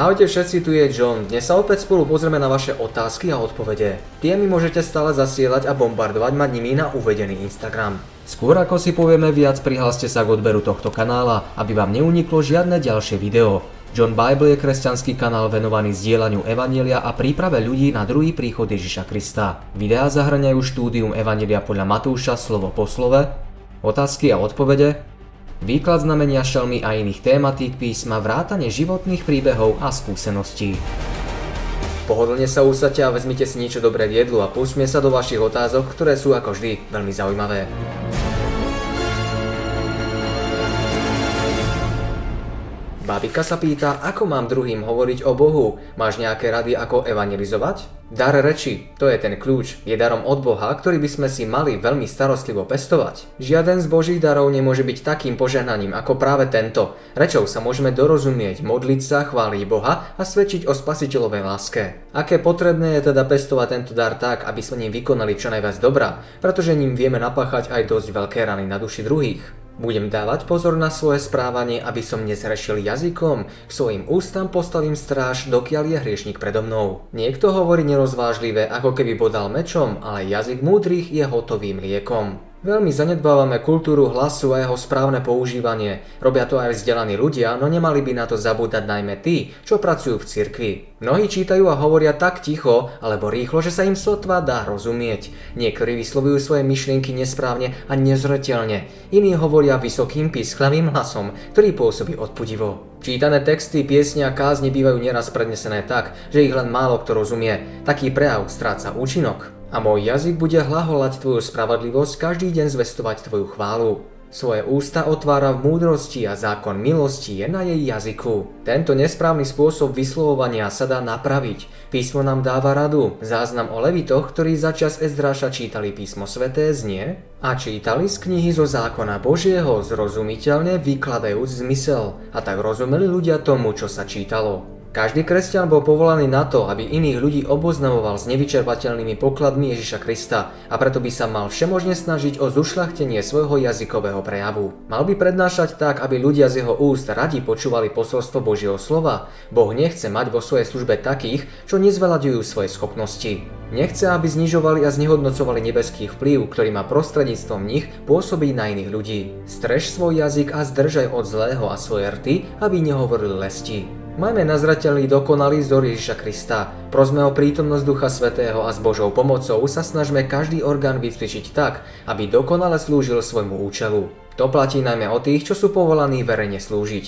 Ahojte všetci, tu je John. Dnes sa opäť spolu pozrieme na vaše otázky a odpovede. Tie mi môžete stále zasielať a bombardovať ma nimi na uvedený Instagram. Skôr ako si povieme viac, prihláste sa k odberu tohto kanála, aby vám neuniklo žiadne ďalšie video. John Bible je kresťanský kanál venovaný zdieľaniu evanielia a príprave ľudí na druhý príchod Ježiša Krista. Videá zahrňajú štúdium evanielia podľa Matúša slovo po slove, otázky a odpovede, výklad znamenia šelmy a iných tématík písma, vrátane životných príbehov a skúseností. Pohodlne sa usadte a vezmite si niečo dobré k jedlu a pustme sa do vašich otázok, ktoré sú ako vždy veľmi zaujímavé. Babika sa pýta, ako mám druhým hovoriť o Bohu. Máš nejaké rady, ako evangelizovať? Dar reči, to je ten kľúč, je darom od Boha, ktorý by sme si mali veľmi starostlivo pestovať. Žiaden z Božích darov nemôže byť takým požehnaním ako práve tento. Rečou sa môžeme dorozumieť, modliť sa, chváliť Boha a svedčiť o spasiteľovej láske. Aké potrebné je teda pestovať tento dar tak, aby sme ním vykonali čo najviac dobra, pretože ním vieme napáchať aj dosť veľké rany na duši druhých. Budem dávať pozor na svoje správanie, aby som nezrešil jazykom. K svojim ústam postavím stráž, dokiaľ je hriešnik predo mnou. Niekto hovorí nerozvážlivé, ako keby bodal mečom, ale jazyk múdrych je hotovým liekom. Veľmi zanedbávame kultúru hlasu a jeho správne používanie. Robia to aj vzdelaní ľudia, no nemali by na to zabúdať najmä tí, čo pracujú v cirkvi. Mnohí čítajú a hovoria tak ticho alebo rýchlo, že sa im sotva dá rozumieť. Niektorí vyslovujú svoje myšlienky nesprávne a nezretelne. Iní hovoria vysokým písklavým hlasom, ktorý pôsobí odpudivo. Čítané texty, piesne a kázni bývajú nieraz prednesené tak, že ich len málo kto rozumie. Taký prejav stráca účinok. A môj jazyk bude hlaholať tvoju spravodlivosť, každý deň zvestovať tvoju chválu. Svoje ústa otvára v múdrosti a zákon milosti je na jej jazyku. Tento nesprávny spôsob vyslovovania sa dá napraviť. Písmo nám dáva radu. Záznam o levitoch, ktorí začas Ezdráša čítali písmo sveté, znie a čítali z knihy zo zákona Božieho zrozumiteľne vykladajúc zmysel a tak rozumeli ľudia tomu, čo sa čítalo. Každý kresťan bol povolaný na to, aby iných ľudí oboznamoval s nevyčerpateľnými pokladmi Ježiša Krista a preto by sa mal všemožne snažiť o zušľachtenie svojho jazykového prejavu. Mal by prednášať tak, aby ľudia z jeho úst radi počúvali posolstvo Božieho slova. Boh nechce mať vo svojej službe takých, čo nezvelaďujú svoje schopnosti. Nechce, aby znižovali a znehodnocovali nebeský vplyv, ktorý má prostredníctvom nich pôsobiť na iných ľudí. Strež svoj jazyk a zdržaj od zlého a svoje rty, aby nehovorili lesti. Majme nazrateľný dokonalý vzor Ježiša Krista. Prosme o prítomnosť Ducha Svetého a s Božou pomocou sa snažme každý orgán vycvičiť tak, aby dokonale slúžil svojmu účelu. To platí najmä o tých, čo sú povolaní verejne slúžiť.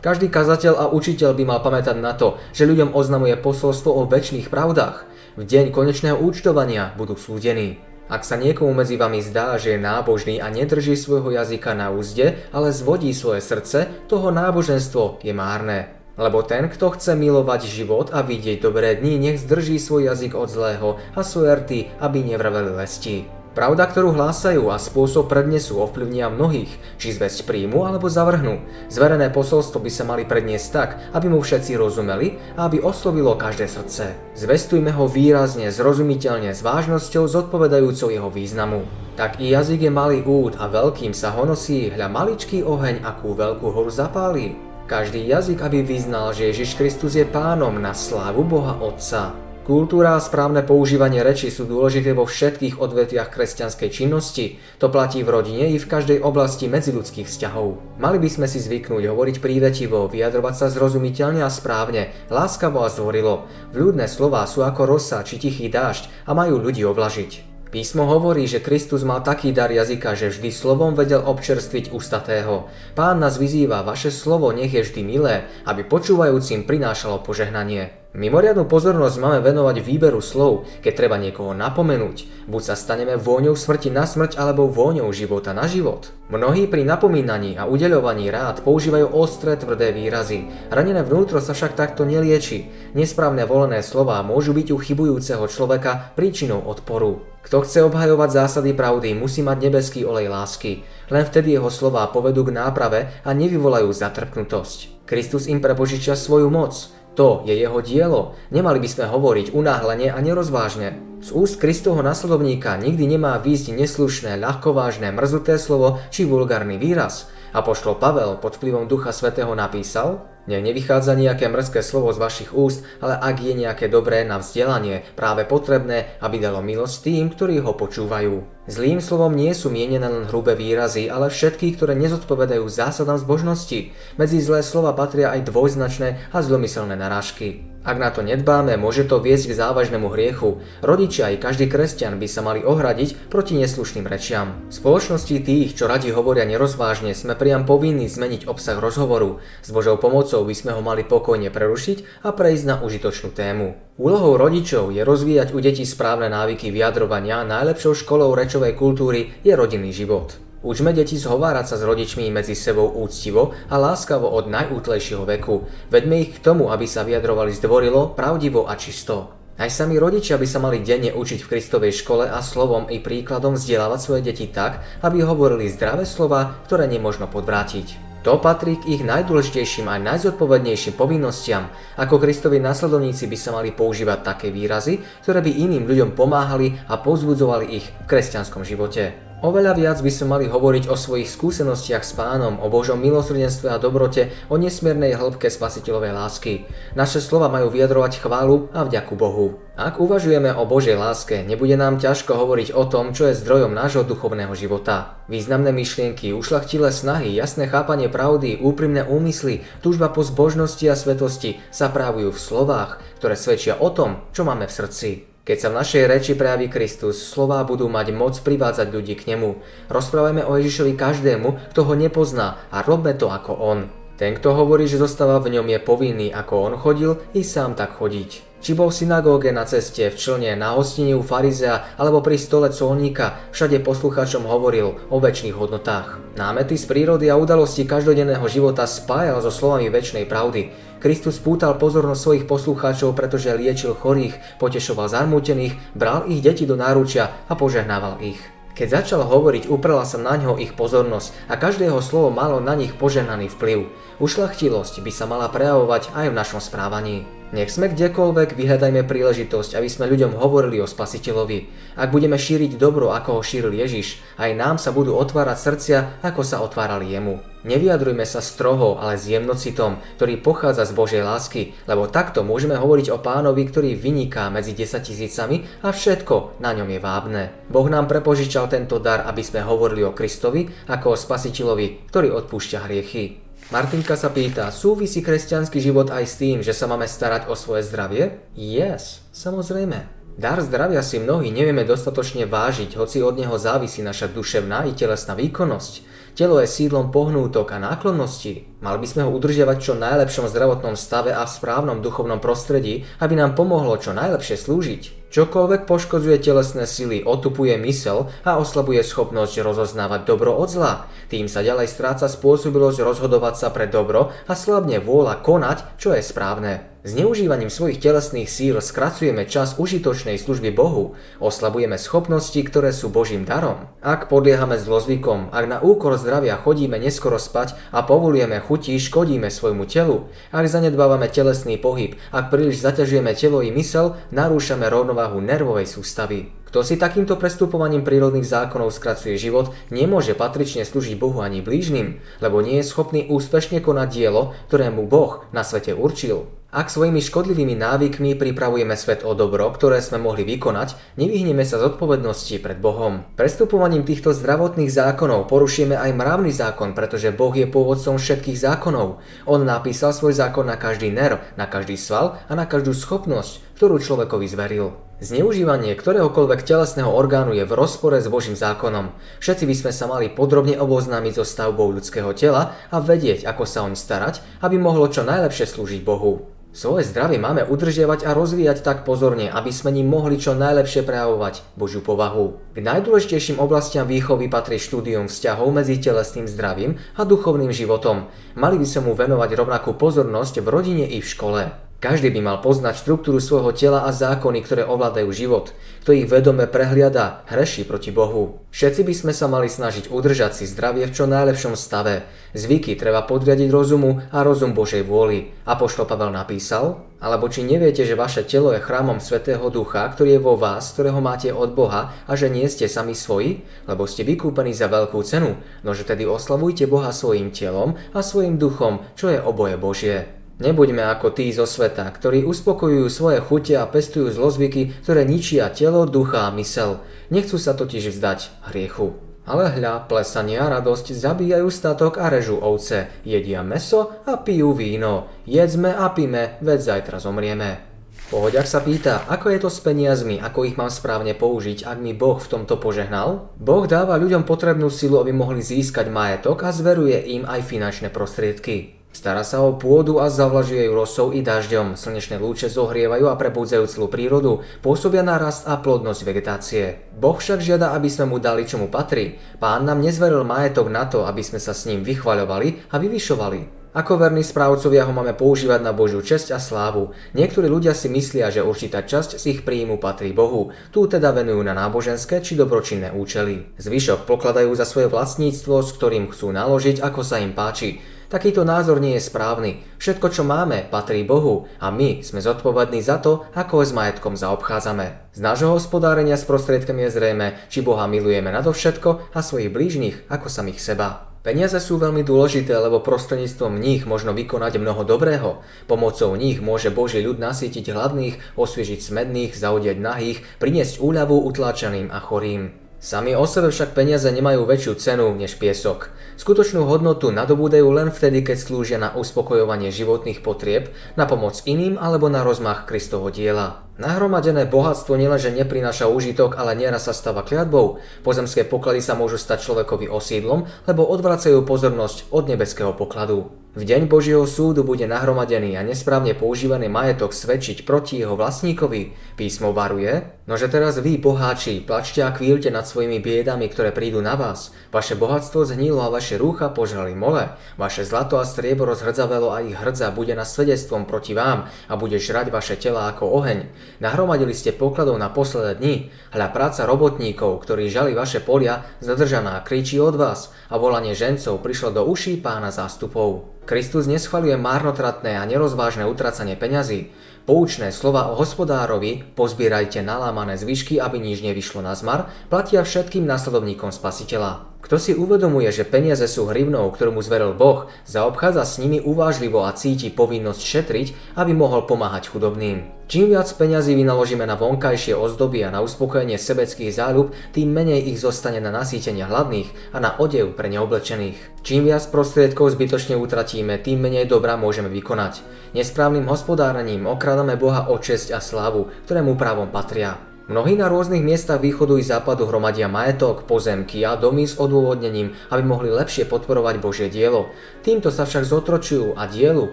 Každý kazateľ a učiteľ by mal pamätať na to, že ľuďom oznamuje posolstvo o väčšných pravdách. V deň konečného účtovania budú súdení. Ak sa niekomu medzi vami zdá, že je nábožný a nedrží svojho jazyka na úzde, ale zvodí svoje srdce, toho náboženstvo je márne. Lebo ten, kto chce milovať život a vidieť dobré dni, nech zdrží svoj jazyk od zlého a svoje rty, aby nevraveli lesti. Pravda, ktorú hlásajú a spôsob prednesu ovplyvnia mnohých, či zväzť príjmu alebo zavrhnú. Zverené posolstvo by sa mali predniesť tak, aby mu všetci rozumeli a aby oslovilo každé srdce. Zvestujme ho výrazne, zrozumiteľne, s vážnosťou zodpovedajúcou jeho významu. Tak i jazyk je malý út a veľkým sa ho nosí, hľa maličký oheň, akú veľkú horu zapálí. Každý jazyk, aby vyznal, že Ježiš Kristus je pánom na slávu Boha Otca. Kultúra a správne používanie reči sú dôležité vo všetkých odvetviach kresťanskej činnosti. To platí v rodine i v každej oblasti medziludských vzťahov. Mali by sme si zvyknúť hovoriť prívetivo, vyjadrovať sa zrozumiteľne a správne, láskavo a zdvorilo. Vľúdne slová sú ako rosa či tichý dážď a majú ľudí ovlažiť. Písmo hovorí, že Kristus mal taký dar jazyka, že vždy slovom vedel občerstviť ustatého. Pán nás vyzýva, vaše slovo nech je vždy milé, aby počúvajúcim prinášalo požehnanie. Mimoriadnu pozornosť máme venovať výberu slov, keď treba niekoho napomenúť. Buď sa staneme vôňou smrti na smrť alebo vôňou života na život. Mnohí pri napomínaní a udeľovaní rád používajú ostré tvrdé výrazy. Ranené vnútro sa však takto nelieči. Nesprávne volené slová môžu byť u chybujúceho človeka príčinou odporu. Kto chce obhajovať zásady pravdy, musí mať nebeský olej lásky. Len vtedy jeho slová povedú k náprave a nevyvolajú zatrpnutosť. Kristus im prepožičia svoju moc. To je jeho dielo. Nemali by sme hovoriť unáhlene a nerozvážne. Z úst Kristovho nasledovníka nikdy nemá výjsť neslušné, ľahkovážne, mrzuté slovo či vulgárny výraz. Apoštol Pavel pod vplyvom Ducha Svetého napísal Nech nevychádza nejaké mrzké slovo z vašich úst, ale ak je nejaké dobré na vzdelanie, práve potrebné, aby dalo milosť tým, ktorí ho počúvajú. Zlým slovom nie sú mienené len hrubé výrazy, ale všetky, ktoré nezodpovedajú zásadám zbožnosti. Medzi zlé slova patria aj dvojznačné a zlomyselné narážky. Ak na to nedbáme, môže to viesť k závažnému hriechu. Rodičia aj každý kresťan by sa mali ohradiť proti neslušným rečiam. V spoločnosti tých, čo radi hovoria nerozvážne, sme priam povinní zmeniť obsah rozhovoru. S Božou pomocou by sme ho mali pokojne prerušiť a prejsť na užitočnú tému. Úlohou rodičov je rozvíjať u detí správne návyky vyjadrovania najlepšou školou rečovej kultúry je rodinný život. Učme deti zhovárať sa s rodičmi medzi sebou úctivo a láskavo od najútlejšieho veku. Vedme ich k tomu, aby sa vyjadrovali zdvorilo, pravdivo a čisto. Aj sami rodičia by sa mali denne učiť v Kristovej škole a slovom i príkladom vzdelávať svoje deti tak, aby hovorili zdravé slova, ktoré nemožno podvrátiť. To patrí k ich najdôležitejším a najzodpovednejším povinnostiam. Ako Kristovi následovníci by sa mali používať také výrazy, ktoré by iným ľuďom pomáhali a pozbudzovali ich v kresťanskom živote. Oveľa viac by sme mali hovoriť o svojich skúsenostiach s pánom, o Božom milosrdenstve a dobrote, o nesmiernej hĺbke spasiteľovej lásky. Naše slova majú vyjadrovať chválu a vďaku Bohu. Ak uvažujeme o Božej láske, nebude nám ťažko hovoriť o tom, čo je zdrojom nášho duchovného života. Významné myšlienky, ušlachtilé snahy, jasné chápanie pravdy, úprimné úmysly, túžba po zbožnosti a svetosti sa právujú v slovách, ktoré svedčia o tom, čo máme v srdci. Keď sa v našej reči prejaví Kristus, slová budú mať moc privádzať ľudí k nemu. Rozprávajme o Ježišovi každému, kto ho nepozná a robme to ako on. Ten, kto hovorí, že zostáva v ňom, je povinný, ako on chodil, i sám tak chodiť. Či bol v synagóge, na ceste, v člne, na hostine u farizea alebo pri stole colníka, všade poslucháčom hovoril o väčšných hodnotách. Námety z prírody a udalosti každodenného života spájal so slovami väčšnej pravdy. Kristus pútal pozornosť svojich poslucháčov, pretože liečil chorých, potešoval zarmútených, bral ich deti do náručia a požehnával ich. Keď začal hovoriť, uprela sa na ňo ich pozornosť a každé jeho slovo malo na nich požehnaný vplyv. Ušlachtilosť by sa mala prejavovať aj v našom správaní. Nech sme kdekoľvek, vyhľadajme príležitosť, aby sme ľuďom hovorili o Spasiteľovi. Ak budeme šíriť dobro, ako ho šíril Ježiš, aj nám sa budú otvárať srdcia, ako sa otvárali jemu. Nevyjadrujme sa stroho, ale s jemnocitom, ktorý pochádza z Božej lásky, lebo takto môžeme hovoriť o pánovi, ktorý vyniká medzi desatisícami a všetko na ňom je vábne. Boh nám prepožičal tento dar, aby sme hovorili o Kristovi ako o Spasiteľovi, ktorý odpúšťa hriechy. Martinka sa pýta, súvisí kresťanský život aj s tým, že sa máme starať o svoje zdravie? Yes, samozrejme. Dar zdravia si mnohí nevieme dostatočne vážiť, hoci od neho závisí naša duševná i telesná výkonnosť. Telo je sídlom pohnútok a náklonnosti. Mali by sme ho udržiavať čo najlepšom zdravotnom stave a v správnom duchovnom prostredí, aby nám pomohlo čo najlepšie slúžiť. Čokoľvek poškodzuje telesné sily, otupuje mysel a oslabuje schopnosť rozoznávať dobro od zla. Tým sa ďalej stráca spôsobilosť rozhodovať sa pre dobro a slabne vôľa konať, čo je správne. Zneužívaním svojich telesných síl skracujeme čas užitočnej služby Bohu, oslabujeme schopnosti, ktoré sú Božím darom. Ak podliehame zlozvykom, ak na úkor zdravia chodíme neskoro spať a povolujeme chutí, škodíme svojmu telu, ak zanedbávame telesný pohyb, ak príliš zaťažujeme telo i mysel, narúšame rovnováhu nervovej sústavy. Kto si takýmto prestupovaním prírodných zákonov skracuje život, nemôže patrične slúžiť Bohu ani blížnym, lebo nie je schopný úspešne konať dielo, ktoré mu Boh na svete určil. Ak svojimi škodlivými návykmi pripravujeme svet o dobro, ktoré sme mohli vykonať, nevyhneme sa zodpovednosti pred Bohom. Prestupovaním týchto zdravotných zákonov porušíme aj mravný zákon, pretože Boh je pôvodcom všetkých zákonov. On napísal svoj zákon na každý nerv, na každý sval a na každú schopnosť, ktorú človekovi zveril. Zneužívanie ktoréhokoľvek telesného orgánu je v rozpore s Božím zákonom. Všetci by sme sa mali podrobne oboznámiť so stavbou ľudského tela a vedieť, ako sa oň starať, aby mohlo čo najlepšie slúžiť Bohu. Svoje zdravie máme udržiavať a rozvíjať tak pozorne, aby sme ním mohli čo najlepšie prejavovať Božiu povahu. K najdôležitejším oblastiam výchovy patrí štúdium vzťahov medzi telesným zdravím a duchovným životom. Mali by sa mu venovať rovnakú pozornosť v rodine i v škole. Každý by mal poznať štruktúru svojho tela a zákony, ktoré ovládajú život. Kto ich vedome prehliada, hreší proti Bohu. Všetci by sme sa mali snažiť udržať si zdravie v čo najlepšom stave. Zvyky treba podriadiť rozumu a rozum Božej vôli. Apoštol Pavel napísal, alebo či neviete, že vaše telo je chrámom Svetého Ducha, ktorý je vo vás, ktorého máte od Boha a že nie ste sami svoji, lebo ste vykúpení za veľkú cenu, nože tedy oslavujte Boha svojim telom a svojim duchom, čo je oboje Božie. Nebuďme ako tí zo sveta, ktorí uspokojujú svoje chute a pestujú zlozvyky, ktoré ničia telo, ducha a mysel. Nechcú sa totiž vzdať hriechu. Ale hľa, plesanie a radosť zabíjajú statok a režú ovce, jedia meso a pijú víno. Jedzme a píme, veď zajtra zomrieme. Pohodiak sa pýta, ako je to s peniazmi, ako ich mám správne použiť, ak mi Boh v tomto požehnal? Boh dáva ľuďom potrebnú silu, aby mohli získať majetok a zveruje im aj finančné prostriedky. Stará sa o pôdu a zavlažuje ju rosou i dažďom. Slnečné lúče zohrievajú a prebudzajú celú prírodu, pôsobia na rast a plodnosť vegetácie. Boh však žiada, aby sme mu dali, čo mu patrí. Pán nám nezveril majetok na to, aby sme sa s ním vychvaľovali a vyvyšovali. Ako verní správcovia ho máme používať na Božiu česť a slávu. Niektorí ľudia si myslia, že určitá časť z ich príjmu patrí Bohu. Tu teda venujú na náboženské či dobročinné účely. Zvyšok pokladajú za svoje vlastníctvo, s ktorým chcú naložiť, ako sa im páči. Takýto názor nie je správny. Všetko, čo máme, patrí Bohu a my sme zodpovední za to, ako s majetkom zaobchádzame. Z nášho hospodárenia s prostriedkami je zrejme, či Boha milujeme nadovšetko a svojich blížnych ako samých seba. Peniaze sú veľmi dôležité, lebo prostredníctvom nich možno vykonať mnoho dobrého. Pomocou nich môže Boží ľud nasýtiť hladných, osviežiť smedných, zaudiať nahých, priniesť úľavu utláčaným a chorým. Sami o sebe však peniaze nemajú väčšiu cenu než piesok. Skutočnú hodnotu nadobúdajú len vtedy, keď slúžia na uspokojovanie životných potrieb, na pomoc iným alebo na rozmach Kristovho diela. Nahromadené bohatstvo nielenže neprináša užitok, ale nieraz sa stáva kliatbou. Pozemské poklady sa môžu stať človekovi osídlom, lebo odvracajú pozornosť od nebeského pokladu. V deň Božieho súdu bude nahromadený a nesprávne používaný majetok svedčiť proti jeho vlastníkovi. Písmo varuje, nože teraz vy, boháči, plačte a kvílte nad svojimi biedami, ktoré prídu na vás. Vaše bohatstvo zhnilo a vaše rúcha požrali mole. Vaše zlato a striebro zhrdzavelo a ich hrdza bude na svedectvom proti vám a bude žrať vaše tela ako oheň. Nahromadili ste pokladov na posledné dni. Hľa práca robotníkov, ktorí žali vaše polia, zadržaná, kričí od vás a volanie žencov prišlo do uší pána zástupov. Kristus neschvaluje márnotratné a nerozvážne utracanie peňazí. Poučné slova o hospodárovi, pozbierajte nalámané zvyšky, aby nič nevyšlo na zmar, platia všetkým následovníkom spasiteľa. Kto si uvedomuje, že peniaze sú hrivnou, ktorú mu zveril Boh, zaobchádza s nimi uvážlivo a cíti povinnosť šetriť, aby mohol pomáhať chudobným. Čím viac peňazí vynaložíme na vonkajšie ozdoby a na uspokojenie sebeckých záľub, tým menej ich zostane na nasýtenie hladných a na odev pre neoblečených. Čím viac prostriedkov zbytočne utratíme, tým menej dobra môžeme vykonať. Nesprávnym hospodárením okrádame Boha o česť a slávu, ktoré mu právom patria. Mnohí na rôznych miestach východu i západu hromadia majetok, pozemky a domy s odôvodnením, aby mohli lepšie podporovať Božie dielo. Týmto sa však zotročujú a dielu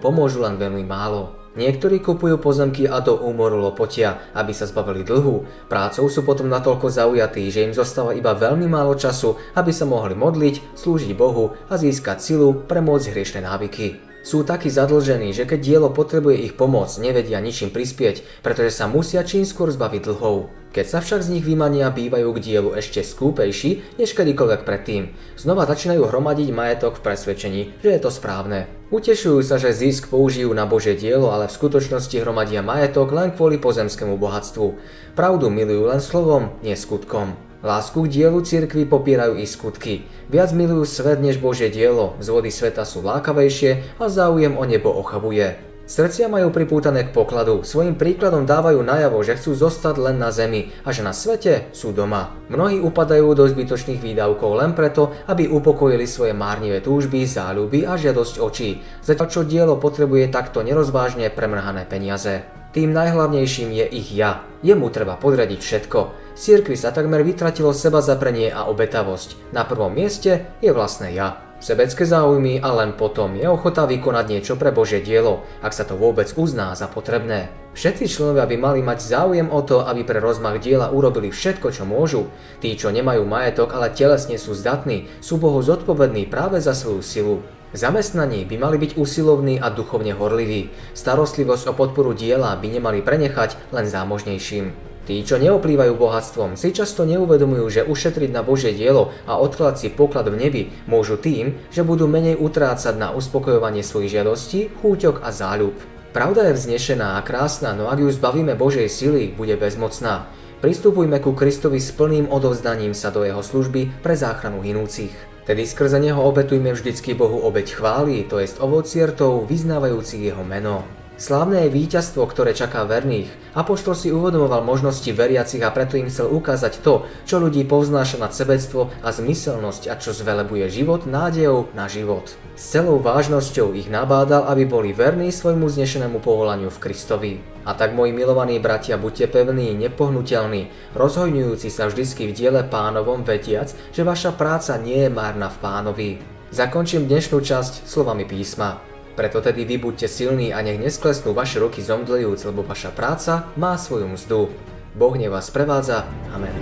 pomôžu len veľmi málo. Niektorí kupujú pozemky a do úmoru lopotia, aby sa zbavili dlhu. Prácou sú potom natoľko zaujatí, že im zostáva iba veľmi málo času, aby sa mohli modliť, slúžiť Bohu a získať silu pre môcť hriešne návyky. Sú takí zadlžení, že keď dielo potrebuje ich pomoc, nevedia ničím prispieť, pretože sa musia čím skôr zbaviť dlhov. Keď sa však z nich vymania, bývajú k dielu ešte skúpejší než kedykoľvek predtým. Znova začínajú hromadiť majetok v presvedčení, že je to správne. Utešujú sa, že zisk použijú na Bože dielo, ale v skutočnosti hromadia majetok len kvôli pozemskému bohatstvu. Pravdu milujú len slovom, nie skutkom. Lásku k dielu cirkvi popierajú i skutky. Viac milujú svet než Božie dielo, zvody sveta sú lákavejšie a záujem o nebo ochabuje. Srdcia majú pripútané k pokladu, svojim príkladom dávajú najavo, že chcú zostať len na zemi a že na svete sú doma. Mnohí upadajú do zbytočných výdavkov len preto, aby upokojili svoje márnivé túžby, záľuby a žiadosť očí, zatiaľ čo dielo potrebuje takto nerozvážne premrhané peniaze. Tým najhlavnejším je ich ja. Jemu treba podradiť všetko. Cirkvi sa takmer vytratilo seba zaprenie a obetavosť. Na prvom mieste je vlastné ja. Sebecké záujmy a len potom je ochota vykonať niečo pre Božie dielo, ak sa to vôbec uzná za potrebné. Všetci členovia by mali mať záujem o to, aby pre rozmach diela urobili všetko, čo môžu. Tí, čo nemajú majetok, ale telesne sú zdatní, sú Bohu zodpovední práve za svoju silu. Zamestnaní by mali byť usilovní a duchovne horliví. Starostlivosť o podporu diela by nemali prenechať len zámožnejším. Tí, čo neoplývajú bohatstvom, si často neuvedomujú, že ušetriť na Božie dielo a odklad si poklad v nebi môžu tým, že budú menej utrácať na uspokojovanie svojich žiadostí, chúťok a záľub. Pravda je vznešená a krásna, no ak ju zbavíme Božej sily, bude bezmocná. Pristupujme ku Kristovi s plným odovzdaním sa do jeho služby pre záchranu hinúcich. Tedy skrze neho obetujme vždycky Bohu obeď chvály, to jest ovociertov, vyznávajúci jeho meno. Slávne je víťazstvo, ktoré čaká verných. Apoštol si uvedomoval možnosti veriacich a preto im chcel ukázať to, čo ľudí povznáša nad sebectvo a zmyselnosť a čo zvelebuje život nádejou na život. S celou vážnosťou ich nabádal, aby boli verní svojmu znešenému povolaniu v Kristovi. A tak, moji milovaní bratia, buďte pevní, nepohnutelní, rozhojňujúci sa vždycky v diele pánovom, vediac, že vaša práca nie je márna v pánovi. Zakončím dnešnú časť slovami písma. Preto tedy vy buďte silní a nech nesklesnú vaše ruky zomdlejúc, lebo vaša práca má svoju mzdu. Boh ne vás prevádza. Amen.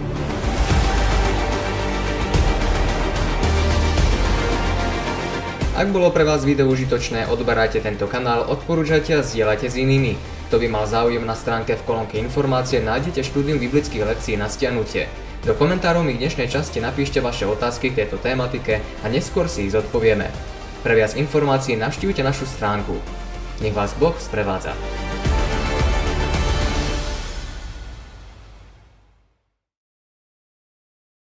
Ak bolo pre vás video užitočné, odberajte tento kanál, odporúčajte a zdieľajte s inými. Kto by mal záujem na stránke v kolónke informácie, nájdete štúdium biblických lekcií na stiahnutie. Do komentárov mi v dnešnej časti napíšte vaše otázky k tejto tématike a neskôr si ich zodpovieme. Pre viac informácií navštívte našu stránku. Nech vás Boh sprevádza.